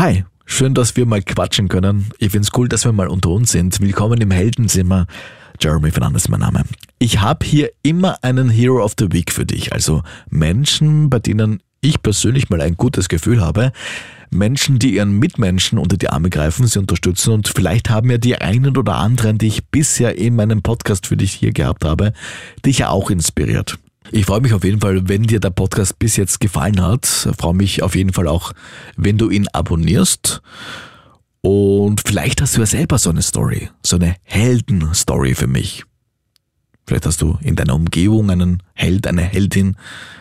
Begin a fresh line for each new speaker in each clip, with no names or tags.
Hi, schön, dass wir mal quatschen können. Ich finde es cool, dass wir mal unter uns sind. Willkommen im Heldenzimmer. Jeremy Fernandes mein Name. Ich habe hier immer einen Hero of the Week für dich, also Menschen, bei denen ich persönlich mal ein gutes Gefühl habe. Menschen, die ihren Mitmenschen unter die Arme greifen, sie unterstützen und vielleicht haben ja die einen oder anderen, die ich bisher in meinem Podcast für dich hier gehabt habe, dich ja auch inspiriert. Ich freue mich auf jeden Fall, wenn dir der Podcast bis jetzt gefallen hat. Ich freue mich auf jeden Fall auch, wenn du ihn abonnierst. Und vielleicht hast du ja selber so eine Story, so eine Heldenstory für mich. Vielleicht hast du in deiner Umgebung einen Held, eine Heldin,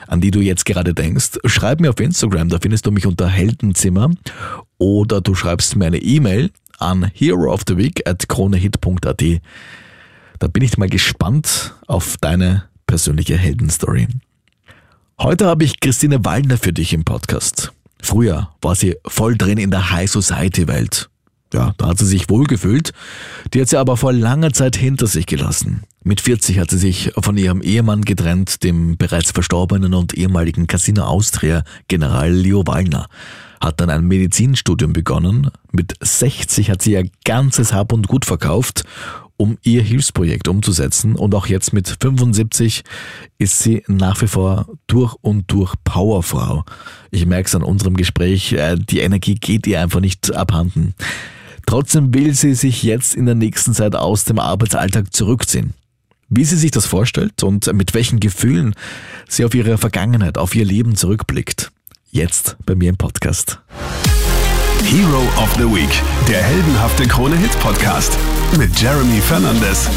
an die du jetzt gerade denkst. Schreib mir auf Instagram, da findest du mich unter Heldenzimmer. Oder du schreibst mir eine E-Mail an herooftheweek at kronehit.at. Da bin ich mal gespannt auf deine persönliche Heldenstory. Heute habe ich Christine Wallner für dich im Podcast. Früher war sie voll drin in der High Society Welt. Ja, da hat sie sich wohlgefühlt. Die hat sie aber vor langer Zeit hinter sich gelassen. Mit 40 hat sie sich von ihrem Ehemann getrennt, dem bereits verstorbenen und ehemaligen Casino Austria General Leo Wallner. Hat dann ein Medizinstudium begonnen. Mit 60 hat sie ihr ganzes Hab und Gut verkauft um ihr Hilfsprojekt umzusetzen. Und auch jetzt mit 75 ist sie nach wie vor durch und durch Powerfrau. Ich merke es an unserem Gespräch, äh, die Energie geht ihr einfach nicht abhanden. Trotzdem will sie sich jetzt in der nächsten Zeit aus dem Arbeitsalltag zurückziehen. Wie sie sich das vorstellt und mit welchen Gefühlen sie auf ihre Vergangenheit, auf ihr Leben zurückblickt. Jetzt bei mir im Podcast.
Hero of the Week, der heldenhafte Krone Hit Podcast mit Jeremy Fernandes.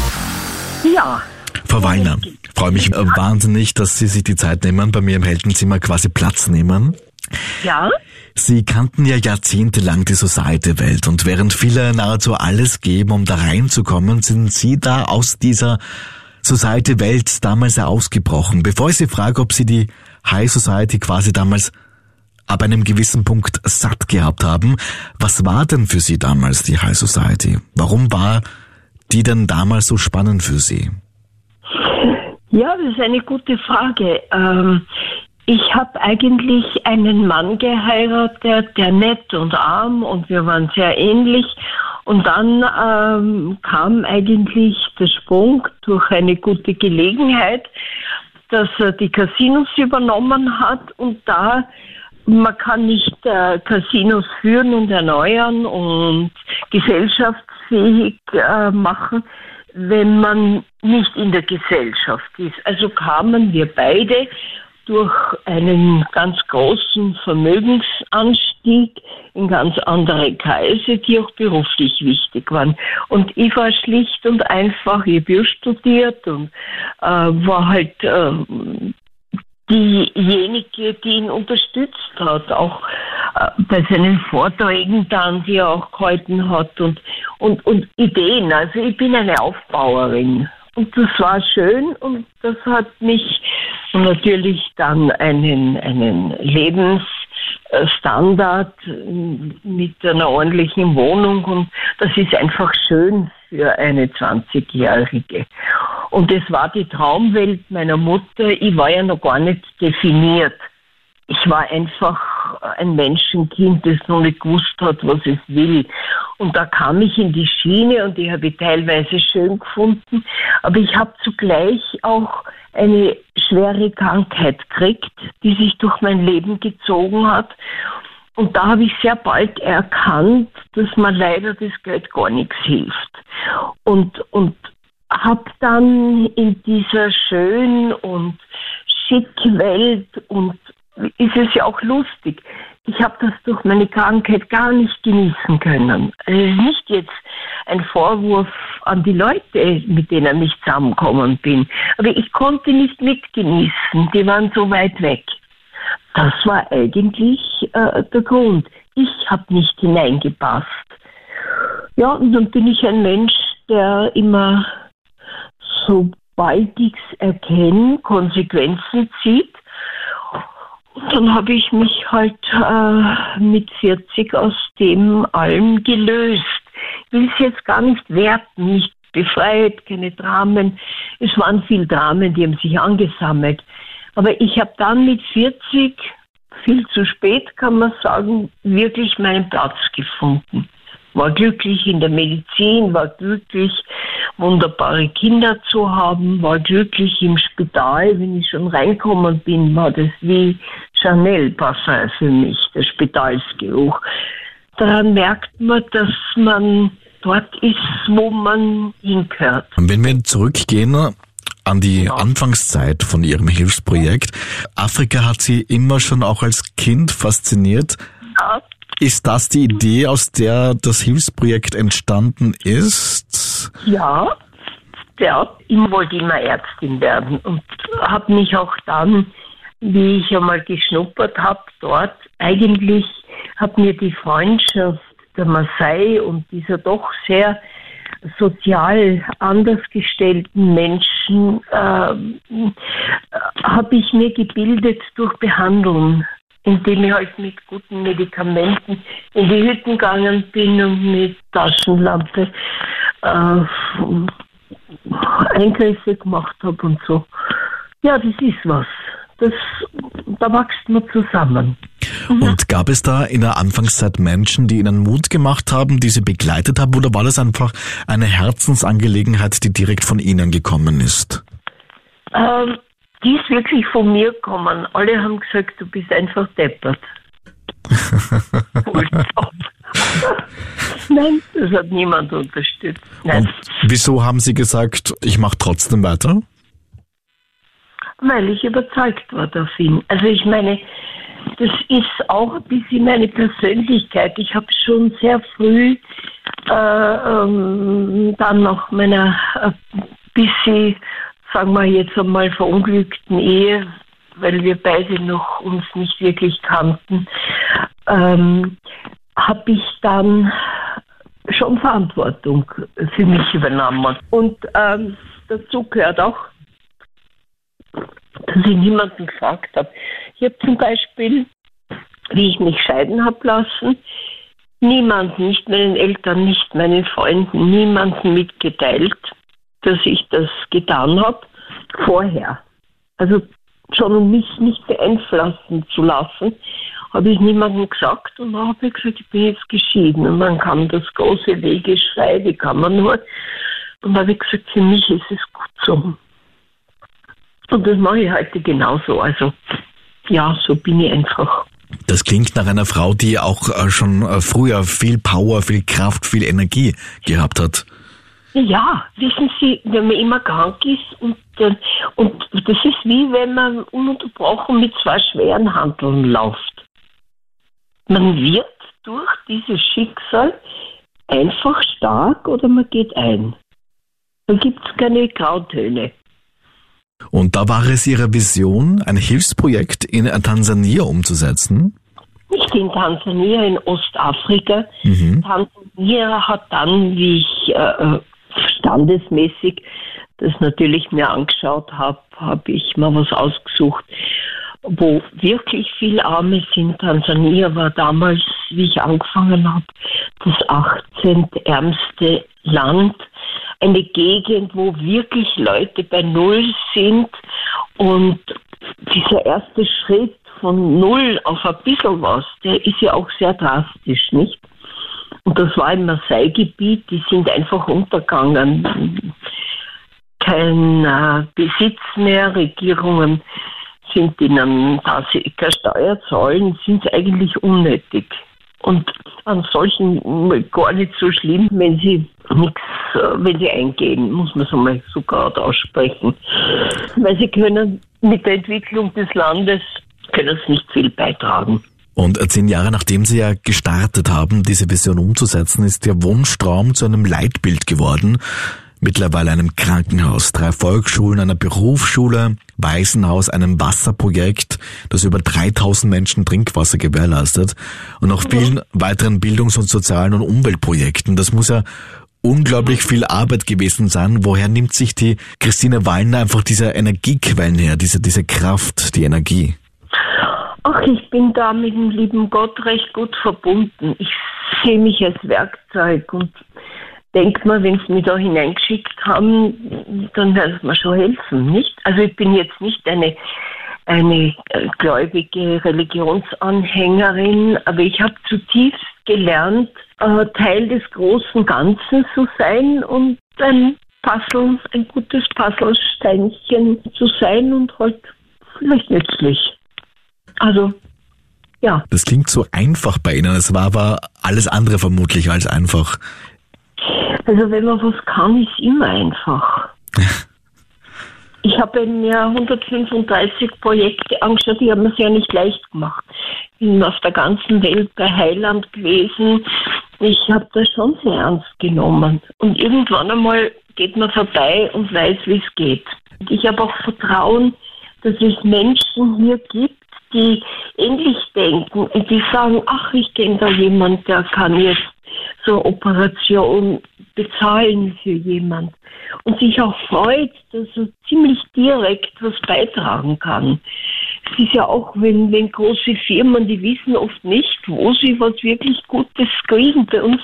Ja.
Frau Wallner, freue mich wahnsinnig, dass Sie sich die Zeit nehmen, bei mir im Heldenzimmer quasi Platz nehmen.
Ja.
Sie kannten ja jahrzehntelang die Society-Welt und während viele nahezu alles geben, um da reinzukommen, sind Sie da aus dieser Society-Welt damals ausgebrochen. Bevor ich Sie frage, ob Sie die High Society quasi damals ab einem gewissen Punkt satt gehabt haben. Was war denn für Sie damals die High Society? Warum war die denn damals so spannend für Sie?
Ja, das ist eine gute Frage. Ähm, ich habe eigentlich einen Mann geheiratet, der nett und arm und wir waren sehr ähnlich. Und dann ähm, kam eigentlich der Sprung durch eine gute Gelegenheit, dass er die Casinos übernommen hat und da man kann nicht äh, Casinos führen und erneuern und gesellschaftsfähig äh, machen, wenn man nicht in der Gesellschaft ist. Also kamen wir beide durch einen ganz großen Vermögensanstieg in ganz andere Kreise, die auch beruflich wichtig waren. Und ich war schlicht und einfach, ich habe studiert und äh, war halt äh, diejenige, die ihn unterstützt hat, auch äh, bei seinen Vorträgen dann, die er auch gehalten hat und, und, und Ideen. Also ich bin eine Aufbauerin. Und das war schön und das hat mich natürlich dann einen, einen Lebensstandard mit einer ordentlichen Wohnung und das ist einfach schön für eine 20-Jährige. Und es war die Traumwelt meiner Mutter. Ich war ja noch gar nicht definiert. Ich war einfach ein Menschenkind, das noch nicht gewusst hat, was es will. Und da kam ich in die Schiene und die habe ich teilweise schön gefunden. Aber ich habe zugleich auch eine schwere Krankheit gekriegt, die sich durch mein Leben gezogen hat. Und da habe ich sehr bald erkannt, dass mir leider das Geld gar nichts hilft. Und, und habe dann in dieser schönen und schicken Welt und ist es ja auch lustig. Ich habe das durch meine Krankheit gar nicht genießen können. Es ist nicht jetzt ein Vorwurf an die Leute, mit denen ich zusammengekommen bin. Aber ich konnte nicht mitgenießen. Die waren so weit weg. Das war eigentlich äh, der Grund. Ich habe nicht hineingepasst. Ja, und dann bin ich ein Mensch, der immer sobald ich es erkenne, Konsequenzen zieht. Dann habe ich mich halt äh, mit 40 aus dem allem gelöst. Ich will es jetzt gar nicht werten, nicht befreit, keine Dramen. Es waren viele Dramen, die haben sich angesammelt. Aber ich habe dann mit 40 viel zu spät, kann man sagen, wirklich meinen Platz gefunden. War glücklich in der Medizin, war glücklich, wunderbare Kinder zu haben, war glücklich im Spital. Wenn ich schon reinkommen bin, war das wie Chanel Parfum für mich, der Spitalsgeruch. Daran merkt man, dass man dort ist, wo man hingehört.
Und wenn wir zurückgehen an die ja. Anfangszeit von Ihrem Hilfsprojekt, Afrika hat Sie immer schon auch als Kind fasziniert. Ja. Ist das die Idee, aus der das Hilfsprojekt entstanden ist?
Ja, ja. Ich wollte immer Ärztin werden und habe mich auch dann, wie ich einmal geschnuppert habe, dort eigentlich hat mir die Freundschaft der Maasai und dieser doch sehr sozial anders gestellten Menschen äh, habe ich mir gebildet durch Behandlung, indem ich halt mit guten Medikamenten in die Hütten gegangen bin und mit Taschenlampe äh, Eingriffe gemacht habe und so. Ja, das ist was. Das, da wächst man zusammen.
Und gab es da in der Anfangszeit Menschen, die Ihnen Mut gemacht haben, die Sie begleitet haben, oder war das einfach eine Herzensangelegenheit, die direkt von Ihnen gekommen ist?
Ähm, die ist wirklich von mir gekommen. Alle haben gesagt, du bist einfach deppert. Nein, das hat niemand unterstützt. Nein.
Und wieso haben Sie gesagt, ich mache trotzdem weiter?
Weil ich überzeugt war davon. Also ich meine, das ist auch ein bisschen meine Persönlichkeit. Ich habe schon sehr früh äh, ähm, dann nach meiner äh, bisschen, sagen wir jetzt einmal, verunglückten Ehe, weil wir beide noch uns nicht wirklich kannten, ähm, habe ich dann schon Verantwortung für mich übernommen. Und ähm, dazu gehört auch, dass ich niemanden gefragt habe. Ich habe zum Beispiel, wie ich mich scheiden habe lassen, niemanden, nicht meinen Eltern, nicht meinen Freunden, niemanden mitgeteilt, dass ich das getan habe, vorher. Also schon um mich nicht beeinflussen zu lassen, habe ich niemandem gesagt und dann habe ich gesagt, ich bin jetzt geschieden und man kann das große Wegeschrei, wie kann man nur. Und dann habe ich gesagt, für mich ist es gut so. Und das mache ich heute genauso. Also ja, so bin ich einfach.
Das klingt nach einer Frau, die auch äh, schon äh, früher viel Power, viel Kraft, viel Energie gehabt hat.
Ja, wissen Sie, wenn man immer krank ist und, und das ist wie wenn man ununterbrochen mit zwei schweren Handeln läuft. Man wird durch dieses Schicksal einfach stark oder man geht ein. Da gibt es keine Grautöne.
Und da war es Ihre Vision, ein Hilfsprojekt in Tansania umzusetzen?
Nicht in Tansania, in Ostafrika. Mhm. Tansania hat dann, wie ich äh, standesmäßig das natürlich mir angeschaut habe, habe ich mal was ausgesucht, wo wirklich viel Arme sind. Tansania war damals, wie ich angefangen habe, das 18. ärmste Land eine Gegend, wo wirklich Leute bei Null sind und dieser erste Schritt von Null auf ein bisschen was, der ist ja auch sehr drastisch, nicht? Und das war im Maasai-Gebiet, die sind einfach untergegangen. Kein äh, Besitz mehr, Regierungen sind ihnen, da sie Steuer zahlen, sind sie eigentlich unnötig. Und an solchen gar nicht so schlimm, wenn sie nichts, äh, wenn sie eingehen, muss man es einmal so gerade aussprechen. Weil sie können mit der Entwicklung des Landes können es nicht viel beitragen.
Und zehn Jahre nachdem Sie ja gestartet haben, diese Vision umzusetzen, ist Ihr Wunschtraum zu einem Leitbild geworden mittlerweile einem Krankenhaus, drei Volksschulen, einer Berufsschule, Waisenhaus, einem Wasserprojekt, das über 3000 Menschen Trinkwasser gewährleistet und noch vielen weiteren Bildungs- und sozialen und Umweltprojekten. Das muss ja unglaublich viel Arbeit gewesen sein. Woher nimmt sich die Christine Wallner einfach diese Energiequellen her, diese, diese Kraft, die Energie?
Ach, ich bin da mit dem lieben Gott recht gut verbunden. Ich sehe mich als Werkzeug und denkt man, wenn sie mich da hineingeschickt haben, dann werden sie mir schon helfen, nicht? Also ich bin jetzt nicht eine eine äh, gläubige Religionsanhängerin, aber ich habe zutiefst gelernt, äh, Teil des großen Ganzen zu sein und ein Puzzle, ein gutes Puzzlesteinchen zu sein und halt vielleicht nützlich. Also, ja.
Das klingt so einfach bei Ihnen. Es war aber alles andere vermutlich als einfach.
Also, wenn man was kann, ist immer einfach. ich habe mir 135 Projekte angeschaut, die haben es ja nicht leicht gemacht. Ich bin auf der ganzen Welt bei Heiland gewesen. Ich habe das schon sehr ernst genommen. Und irgendwann einmal geht man vorbei und weiß, wie es geht. Ich habe auch Vertrauen, dass es Menschen hier gibt, die ähnlich denken und die sagen, ach, ich kenne da jemand, der kann jetzt so eine Operation bezahlen für jemand und sich auch freut, dass er ziemlich direkt was beitragen kann. Es ist ja auch, wenn, wenn große Firmen, die wissen oft nicht, wo sie was wirklich Gutes kriegen. Bei uns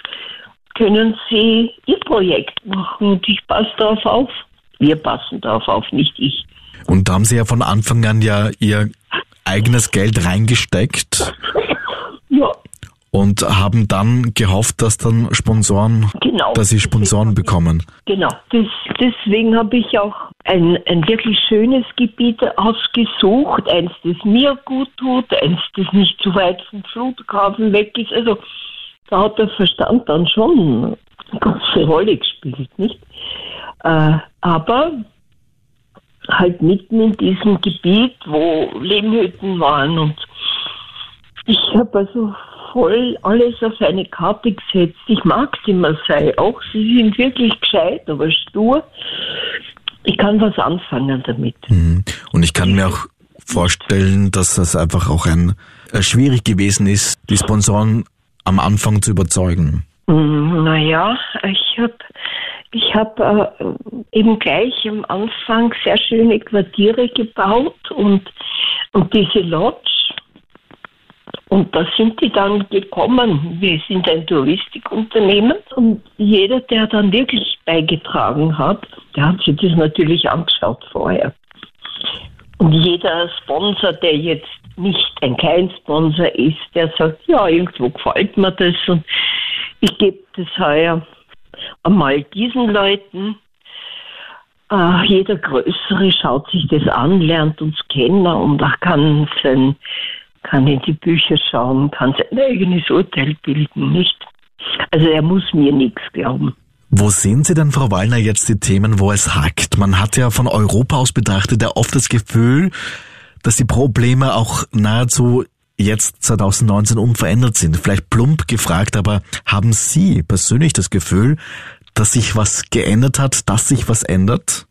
können sie ihr Projekt machen und ich passe darauf auf. Wir passen darauf auf, nicht ich.
Und da haben Sie ja von Anfang an ja Ihr eigenes Geld reingesteckt.
Ja.
Und haben dann gehofft, dass dann Sponsoren,
Genau.
dass Sie Sponsoren bekommen.
Genau. Das, deswegen habe ich auch ein, ein wirklich schönes Gebiet ausgesucht. Eins, das mir gut tut, eins, das nicht zu weit vom Flughafen weg ist. Also da hat der Verstand dann schon eine große Rolle gespielt, nicht? Äh, aber halt mitten in diesem Gebiet, wo Lehmhütten waren und ich habe also voll alles auf eine Karte gesetzt. Ich mag sie immer sei. Auch sie sind wirklich gescheit, aber stur. Ich kann was anfangen damit.
Mhm. Und ich kann mir auch vorstellen, dass das einfach auch ein äh, schwierig gewesen ist, die Sponsoren am Anfang zu überzeugen.
Mm, Naja, ich habe ich hab, äh, eben gleich am Anfang sehr schöne Quartiere gebaut und, und diese Lodge. Und da sind die dann gekommen. Wir sind ein Touristikunternehmen und jeder, der dann wirklich beigetragen hat, der hat sich das natürlich angeschaut vorher. Und jeder Sponsor, der jetzt nicht ein Kleinsponsor ist, der sagt, ja, irgendwo gefällt mir das und ich gebe das heuer einmal diesen Leuten. Äh, jeder Größere schaut sich das an, lernt uns kennen und kann, sein, kann in die Bücher schauen, kann sein eigenes Urteil bilden, nicht? Also er muss mir nichts glauben.
Wo sehen Sie denn, Frau Wallner, jetzt die Themen, wo es hackt? Man hat ja von Europa aus betrachtet ja oft das Gefühl, dass die Probleme auch nahezu jetzt 2019 unverändert sind. Vielleicht plump gefragt, aber haben Sie persönlich das Gefühl, dass sich was geändert hat, dass sich was ändert?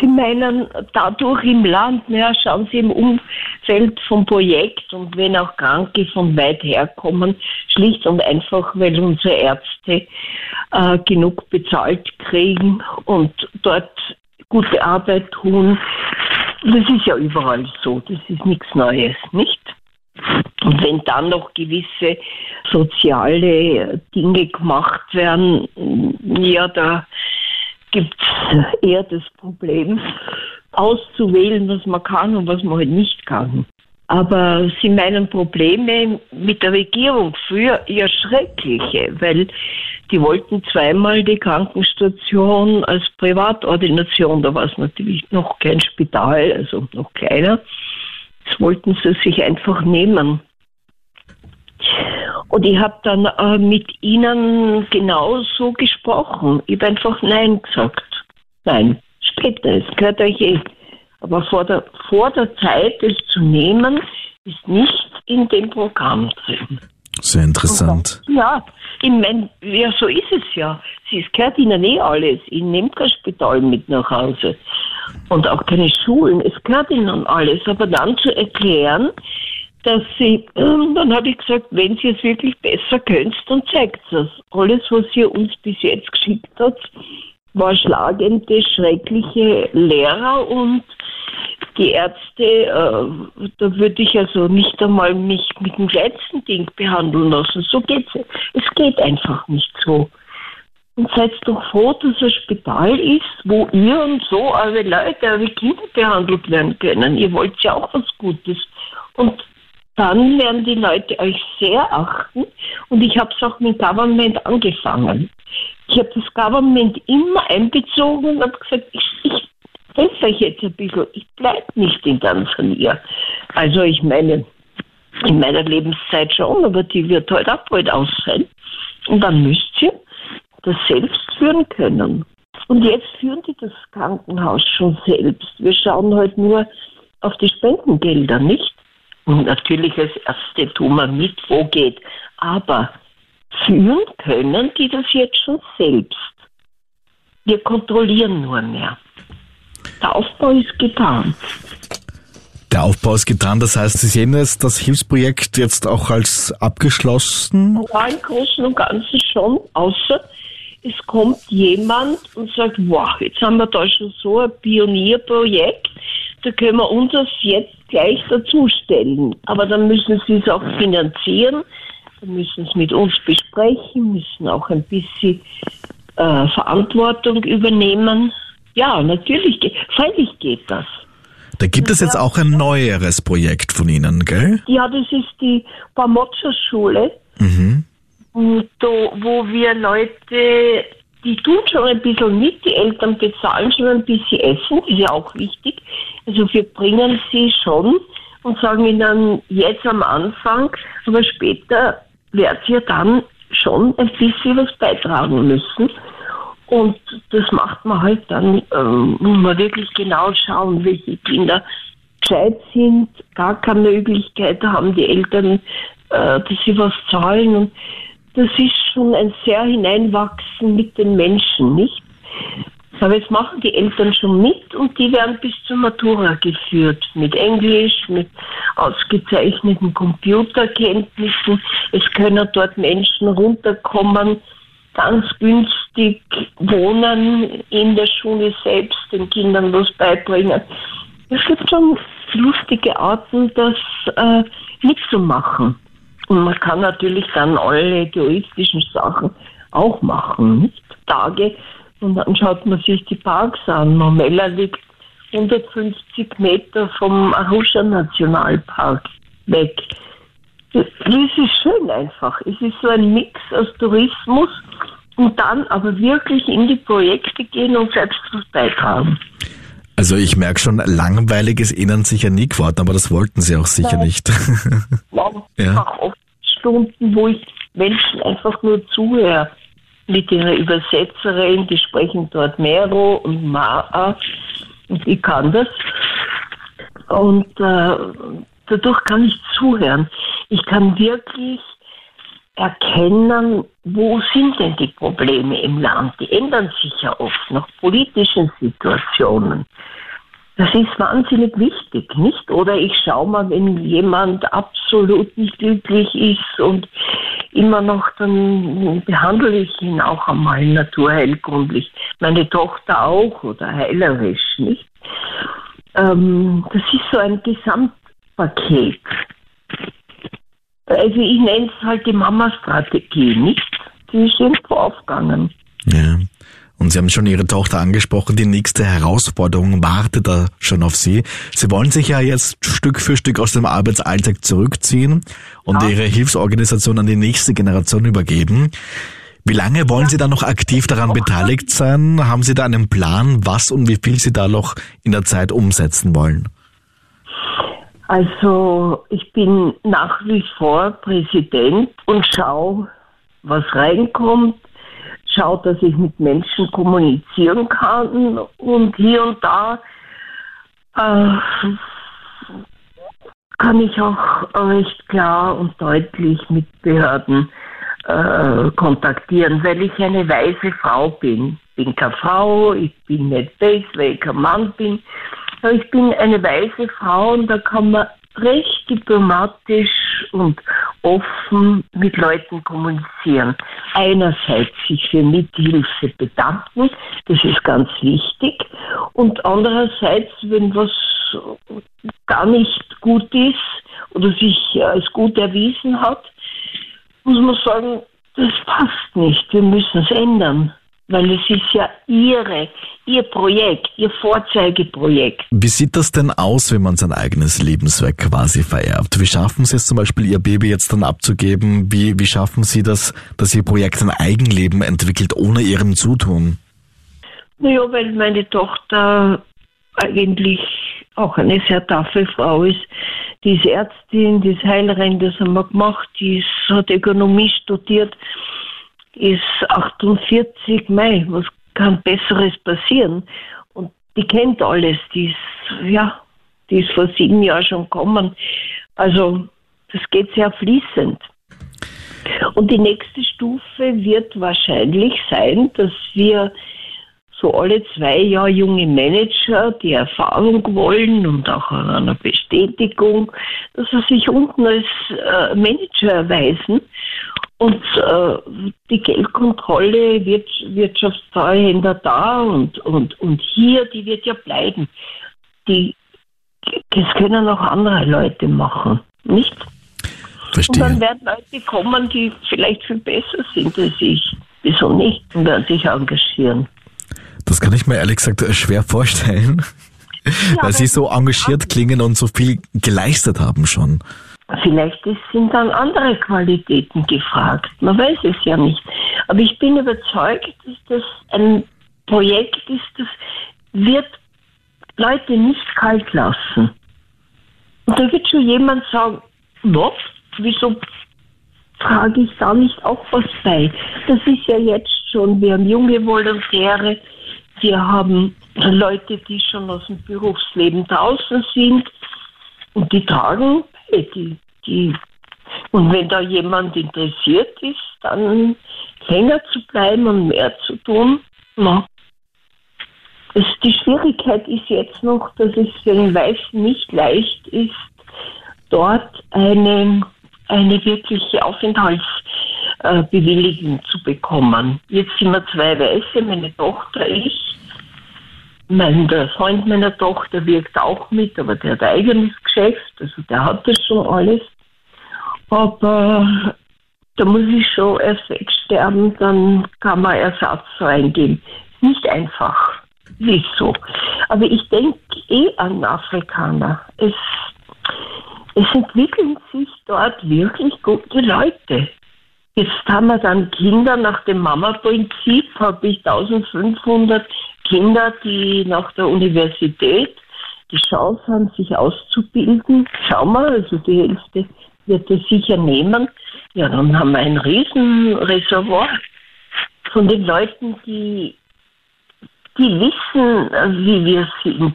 Sie meinen dadurch im Land, naja, schauen Sie im Umfeld vom Projekt und wenn auch Kranke von weit herkommen, schlicht und einfach, weil unsere Ärzte äh, genug bezahlt kriegen und dort gute Arbeit tun. Das ist ja überall so, das ist nichts Neues, nicht? Und wenn dann noch gewisse soziale Dinge gemacht werden, ja, da gibt es eher das Problem, auszuwählen, was man kann und was man halt nicht kann. Aber Sie meinen Probleme mit der Regierung früher ja schreckliche, weil die wollten zweimal die Krankenstation als Privatordination, da war es natürlich noch kein Spital, also noch kleiner. Das wollten sie sich einfach nehmen. Und ich habe dann äh, mit ihnen genauso gesprochen. Ich habe einfach Nein gesagt. Nein, später, es gehört euch eh. Aber vor der, vor der Zeit, es zu nehmen, ist nicht in dem Programm drin.
Sehr interessant.
Ja, ich mein, ja, so ist es ja. Es gehört ihnen eh alles. Ich nehme kein Spital mit nach Hause und auch keine Schulen. Es gehört ihnen alles. Aber dann zu erklären, dass sie, ähm, dann habe ich gesagt, wenn sie es wirklich besser könnt, dann zeigt es. Alles, was ihr uns bis jetzt geschickt habt, war schlagende, schreckliche Lehrer und die Ärzte, äh, da würde ich also nicht einmal mich mit dem kleinsten Ding behandeln lassen. So geht's. Es geht einfach nicht so. Und seid doch froh, dass ein Spital ist, wo ihr und so eure Leute, eure Kinder behandelt werden können. Ihr wollt ja auch was Gutes. Und dann werden die Leute euch sehr achten. Und ich habe es auch mit Government angefangen. Ich habe das Government immer einbezogen und habe gesagt, ich, ich helfe euch jetzt ein bisschen. Ich bleibe nicht in Tansania. Also ich meine, in meiner Lebenszeit schon, aber die wird heute halt auch bald aus sein. Und dann müsst ihr das selbst führen können. Und jetzt führen die das Krankenhaus schon selbst. Wir schauen halt nur auf die Spendengelder, nicht? Und natürlich als Erste tun wir mit, wo geht. Aber führen können die das jetzt schon selbst. Wir kontrollieren nur mehr. Der Aufbau ist getan.
Der Aufbau ist getan, das heißt, Sie sehen jetzt das Hilfsprojekt jetzt auch als abgeschlossen?
Ja, im Großen und Ganzen schon, außer es kommt jemand und sagt, wow, jetzt haben wir da schon so ein Pionierprojekt, da können wir uns das jetzt gleich dazustellen. Aber dann müssen sie es auch finanzieren, dann müssen sie es mit uns besprechen, müssen auch ein bisschen äh, Verantwortung übernehmen. Ja, natürlich, freilich geht das.
Da gibt es jetzt auch ein neueres Projekt von Ihnen, gell?
Ja, das ist die Pamotscha-Schule.
Mhm.
Wo wir Leute, die tun schon ein bisschen mit, die Eltern bezahlen schon ein bisschen Essen, ist ja auch wichtig. Also wir bringen sie schon und sagen ihnen jetzt am Anfang, aber später wird ihr dann schon ein bisschen was beitragen müssen. Und das macht man halt dann, ähm, muss man wirklich genau schauen, welche Kinder gescheit sind, gar keine Möglichkeit haben die Eltern, äh, dass sie was zahlen. Und das ist schon ein sehr Hineinwachsen mit den Menschen, nicht? Aber jetzt machen die Eltern schon mit und die werden bis zur Matura geführt. Mit Englisch, mit ausgezeichneten Computerkenntnissen. Es können dort Menschen runterkommen, ganz günstig wohnen in der Schule selbst, den Kindern was beibringen. Es gibt schon lustige Arten, das äh, mitzumachen. Und man kann natürlich dann alle egoistischen Sachen auch machen, nicht? Tage. Und dann schaut man sich die Parks an. Momella liegt 150 Meter vom Arusha Nationalpark weg. Das ist schön einfach. Es ist so ein Mix aus Tourismus und dann aber wirklich in die Projekte gehen und selbst was beitragen.
Also ich merke schon, langweilig ist Ihnen sicher nie geworden, aber das wollten Sie auch sicher Nein. nicht.
Nein, ja. auch oft Stunden, wo ich Menschen einfach nur zuhöre. Mit einer Übersetzerin, die sprechen dort Mero und Maa und ich kann das. Und äh, dadurch kann ich zuhören. Ich kann wirklich erkennen, wo sind denn die Probleme im Land. Die ändern sich ja oft nach politischen Situationen. Das ist wahnsinnig wichtig, nicht? Oder ich schaue mal, wenn jemand absolut nicht glücklich ist und immer noch, dann behandle ich ihn auch einmal naturheilkundlich. Meine Tochter auch oder heilerisch, nicht? Ähm, das ist so ein Gesamtpaket. Also ich nenne es halt die Mama-Strategie, nicht? Die ist irgendwo aufgegangen.
Ja. Und Sie haben schon Ihre Tochter angesprochen, die nächste Herausforderung wartet da schon auf Sie. Sie wollen sich ja jetzt Stück für Stück aus dem Arbeitsalltag zurückziehen und ja. Ihre Hilfsorganisation an die nächste Generation übergeben. Wie lange wollen Sie da noch aktiv daran beteiligt sein? Haben Sie da einen Plan, was und wie viel Sie da noch in der Zeit umsetzen wollen?
Also ich bin nach wie vor Präsident und schaue, was reinkommt, schaue, dass ich mit Menschen kommunizieren kann und hier und da äh, kann ich auch recht klar und deutlich mit Behörden äh, kontaktieren, weil ich eine weise Frau bin. Ich bin keine Frau, ich bin nicht das, weil ich kein Mann bin ich bin eine weise Frau und da kann man recht diplomatisch und offen mit Leuten kommunizieren. Einerseits sich für Mithilfe bedanken, das ist ganz wichtig. Und andererseits, wenn was gar nicht gut ist oder sich als gut erwiesen hat, muss man sagen, das passt nicht, wir müssen es ändern. Weil es ist ja ihre, ihr Projekt, ihr Vorzeigeprojekt.
Wie sieht das denn aus, wenn man sein eigenes Lebenswerk quasi vererbt? Wie schaffen Sie es zum Beispiel, Ihr Baby jetzt dann abzugeben? Wie, wie schaffen Sie das, dass Ihr Projekt ein Eigenleben entwickelt, ohne Ihrem Zutun?
Naja, weil meine Tochter eigentlich auch eine sehr taffe Frau ist. Die ist Ärztin, die ist Heilerin, das haben wir gemacht, die ist, hat Ökonomie studiert ist 48 Mai. Was kann Besseres passieren? Und die kennt alles. Die ist, ja, die ist vor sieben Jahren schon gekommen. Also, das geht sehr fließend. Und die nächste Stufe wird wahrscheinlich sein, dass wir so alle zwei Jahre junge Manager, die Erfahrung wollen und auch eine Bestätigung, dass sie sich unten als äh, Manager erweisen und äh, die Geldkontrolle, wird, Wirtschaftstreuhänder da und, und, und hier, die wird ja bleiben. Die, das können auch andere Leute machen, nicht?
Verstehe.
Und dann werden Leute kommen, die vielleicht viel besser sind als ich. Wieso nicht? Und werden sich engagieren.
Das kann ich mir ehrlich gesagt schwer vorstellen, ja, weil Sie so engagiert klingen und so viel geleistet haben schon.
Vielleicht sind dann andere Qualitäten gefragt. Man weiß es ja nicht. Aber ich bin überzeugt, dass das ein Projekt ist, das wird Leute nicht kalt lassen. Und da wird schon jemand sagen, was? Wieso trage ich da nicht auch was bei? Das ist ja jetzt schon, wir haben junge Volontäre, wir haben Leute, die schon aus dem Berufsleben draußen sind und die tragen die, die. Und wenn da jemand interessiert ist, dann länger zu bleiben und mehr zu tun, na. Es, die Schwierigkeit ist jetzt noch, dass es für den Weißen nicht leicht ist, dort eine, eine wirkliche Aufenthaltsbewilligung zu bekommen. Jetzt sind wir zwei Weiße, meine Tochter, ich. Mein, der Freund meiner Tochter wirkt auch mit, aber der hat eigenes Geschäft, also der hat das schon alles. Aber da muss ich schon erst wegsterben, dann kann man Ersatz reingeben. Nicht einfach. Ist so. Aber ich denke eh an Afrikaner. Es, es entwickeln sich dort wirklich gute Leute. Jetzt haben wir dann Kinder nach dem Mama-Prinzip, habe ich 1500 Kinder, die nach der Universität die Chance haben, sich auszubilden. Schau mal, also die Hälfte wird es sicher nehmen. Ja, dann haben wir ein Riesenreservoir von den Leuten, die, die wissen, wie wir sind,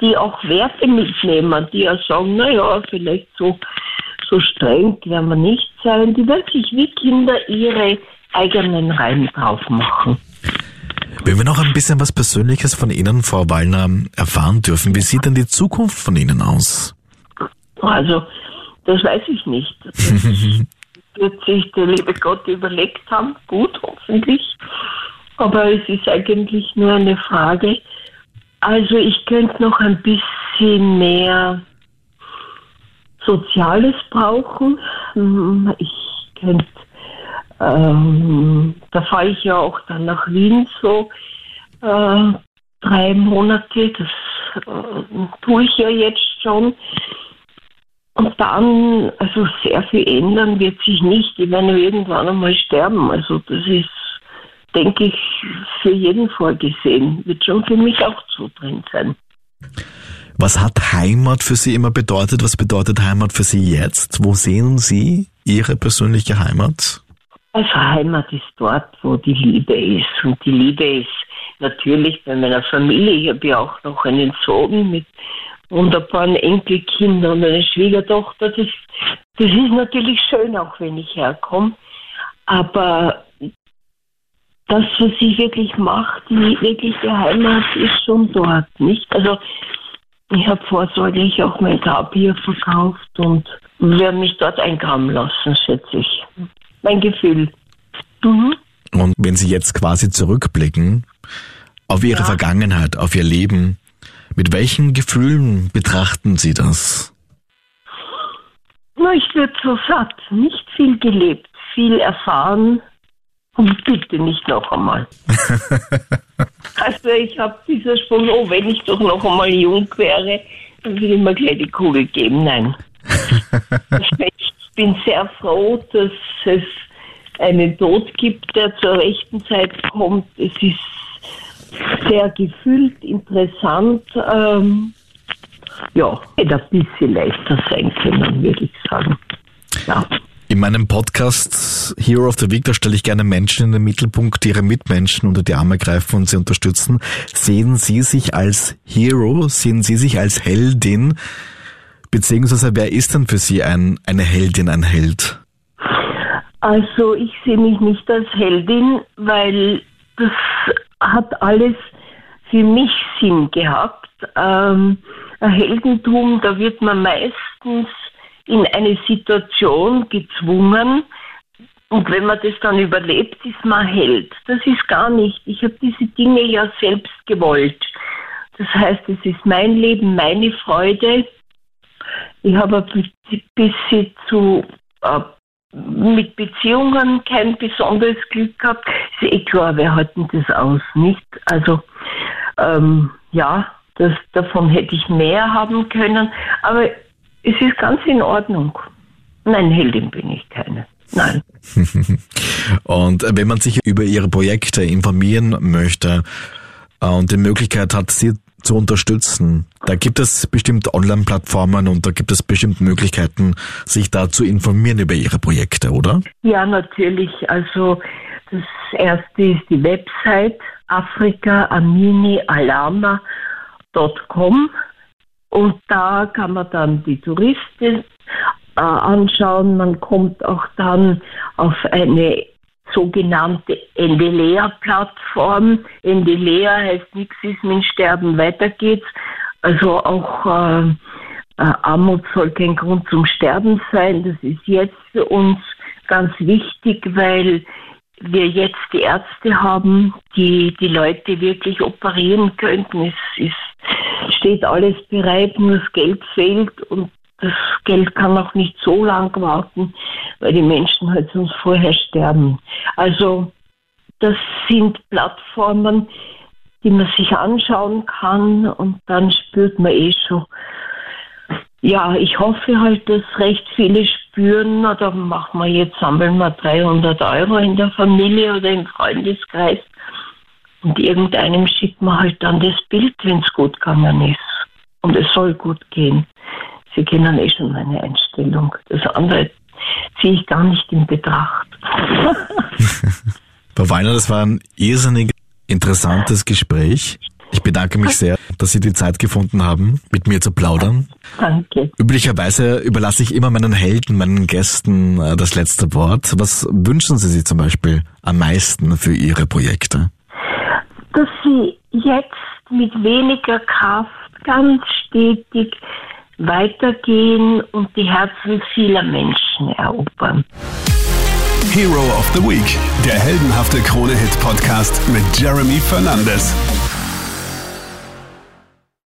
die auch Werte mitnehmen, die ja sagen, naja, vielleicht so, so streng werden wir nicht sein, die wirklich wie Kinder ihre eigenen Reihen drauf machen.
Wenn wir noch ein bisschen was Persönliches von Ihnen, Frau Wallner, erfahren dürfen, wie sieht denn die Zukunft von Ihnen aus?
Also, das weiß ich nicht. Das wird sich der liebe Gott überlegt haben. Gut, hoffentlich. Aber es ist eigentlich nur eine Frage. Also, ich könnte noch ein bisschen mehr Soziales brauchen. Ich könnte ähm, da fahre ich ja auch dann nach Wien so äh, drei Monate. Das äh, tue ich ja jetzt schon. Und dann, also sehr viel ändern wird sich nicht. Ich werde irgendwann einmal sterben. Also das ist, denke ich, für jeden vorgesehen. Wird schon für mich auch drin sein.
Was hat Heimat für Sie immer bedeutet? Was bedeutet Heimat für Sie jetzt? Wo sehen Sie Ihre persönliche Heimat?
Also Heimat ist dort, wo die Liebe ist. Und die Liebe ist natürlich bei meiner Familie. Ich habe ja auch noch einen Sohn mit wunderbaren Enkelkindern und eine Schwiegertochter. Das, das ist natürlich schön, auch wenn ich herkomme. Aber das, was ich wirklich mache, die wirkliche Heimat ist schon dort, nicht? Also ich habe vorsorglich auch mein Grab hier verkauft und werde mich dort eingraben lassen, schätze ich mein Gefühl.
Mhm. Und wenn Sie jetzt quasi zurückblicken auf Ihre ja. Vergangenheit, auf Ihr Leben, mit welchen Gefühlen betrachten Sie das?
Na, ich wird so satt, nicht viel gelebt, viel erfahren, Und bitte nicht noch einmal. also ich habe dieser Spruch, oh, wenn ich doch noch einmal jung wäre, dann würde ich mir gleich die Kugel geben. Nein. ich bin sehr froh, dass es einen Tod gibt, der zur rechten Zeit kommt. Es ist sehr gefühlt, interessant. Ähm, ja, hätte ein bisschen leichter sein können, würde ich sagen. Ja.
In meinem Podcast Hero of the Week, da stelle ich gerne Menschen in den Mittelpunkt, die ihre Mitmenschen unter die Arme greifen und sie unterstützen. Sehen Sie sich als Hero? Sehen Sie sich als Heldin? Beziehungsweise wer ist denn für Sie ein, eine Heldin, ein Held?
Also ich sehe mich nicht als Heldin, weil das hat alles für mich Sinn gehabt. Ähm, ein Heldentum, da wird man meistens in eine Situation gezwungen und wenn man das dann überlebt, ist man Held. Das ist gar nicht. Ich habe diese Dinge ja selbst gewollt. Das heißt, es ist mein Leben, meine Freude. Ich habe bis zu äh, mit Beziehungen kein besonderes Glück gehabt. Ist eh klar, wer hat denn das aus, nicht? Also ähm, ja, das, davon hätte ich mehr haben können. Aber es ist ganz in Ordnung. Nein, Heldin bin ich keine. Nein.
und wenn man sich über Ihre Projekte informieren möchte äh, und die Möglichkeit hat, Sie zu unterstützen, da gibt es bestimmt Online-Plattformen und da gibt es bestimmt Möglichkeiten, sich da zu informieren über Ihre Projekte, oder?
Ja, natürlich. Also das erste ist die Website afrikaaminialama.com und da kann man dann die Touristen äh, anschauen. Man kommt auch dann auf eine sogenannte Endelea-Plattform. Endelea heißt nichts ist mit Sterben, weiter geht's. Also auch äh, äh, Armut soll kein Grund zum Sterben sein. Das ist jetzt für uns ganz wichtig, weil wir jetzt die Ärzte haben, die die Leute wirklich operieren könnten. Es ist, steht alles bereit, nur das Geld fehlt und das Geld kann auch nicht so lang warten, weil die Menschen halt sonst vorher sterben. Also das sind Plattformen, die man sich anschauen kann und dann spürt man eh schon. Ja, ich hoffe halt, dass recht viele spüren, oder machen wir jetzt, sammeln wir 300 Euro in der Familie oder im Freundeskreis und irgendeinem schickt man halt dann das Bild, wenn es gut gegangen ist. Und es soll gut gehen. Sie kennen eh schon meine Einstellung. Das andere ziehe ich gar nicht in Betracht.
Frau Weiner, das war ein irrsinnig interessantes Gespräch. Ich bedanke mich sehr, dass Sie die Zeit gefunden haben, mit mir zu plaudern.
Danke.
Üblicherweise überlasse ich immer meinen Helden, meinen Gästen äh, das letzte Wort. Was wünschen Sie sich zum Beispiel am meisten für Ihre Projekte?
Dass Sie jetzt mit weniger Kraft ganz stetig weitergehen und die Herzen vieler Menschen erobern.
Hero of the Week, der heldenhafte Krone-Hit-Podcast mit Jeremy Fernandes.